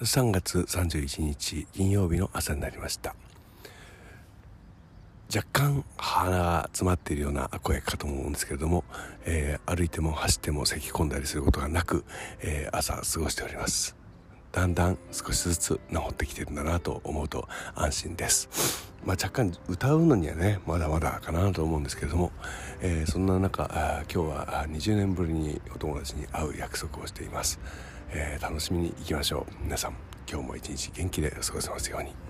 3月31日金曜日の朝になりました。若干鼻が詰まっているような声かと思うんですけれども、えー、歩いても走っても咳き込んだりすることがなく、えー、朝過ごしております。だんだん少しずつ治ってきてるんだなと思うと安心です。まあ、若干歌うのにはねまだまだかなと思うんですけれども、えー、そんな中今日は20年ぶりにお友達に会う約束をしています、えー、楽しみにいきましょう。皆さん今日も一日元気で過ごせますように。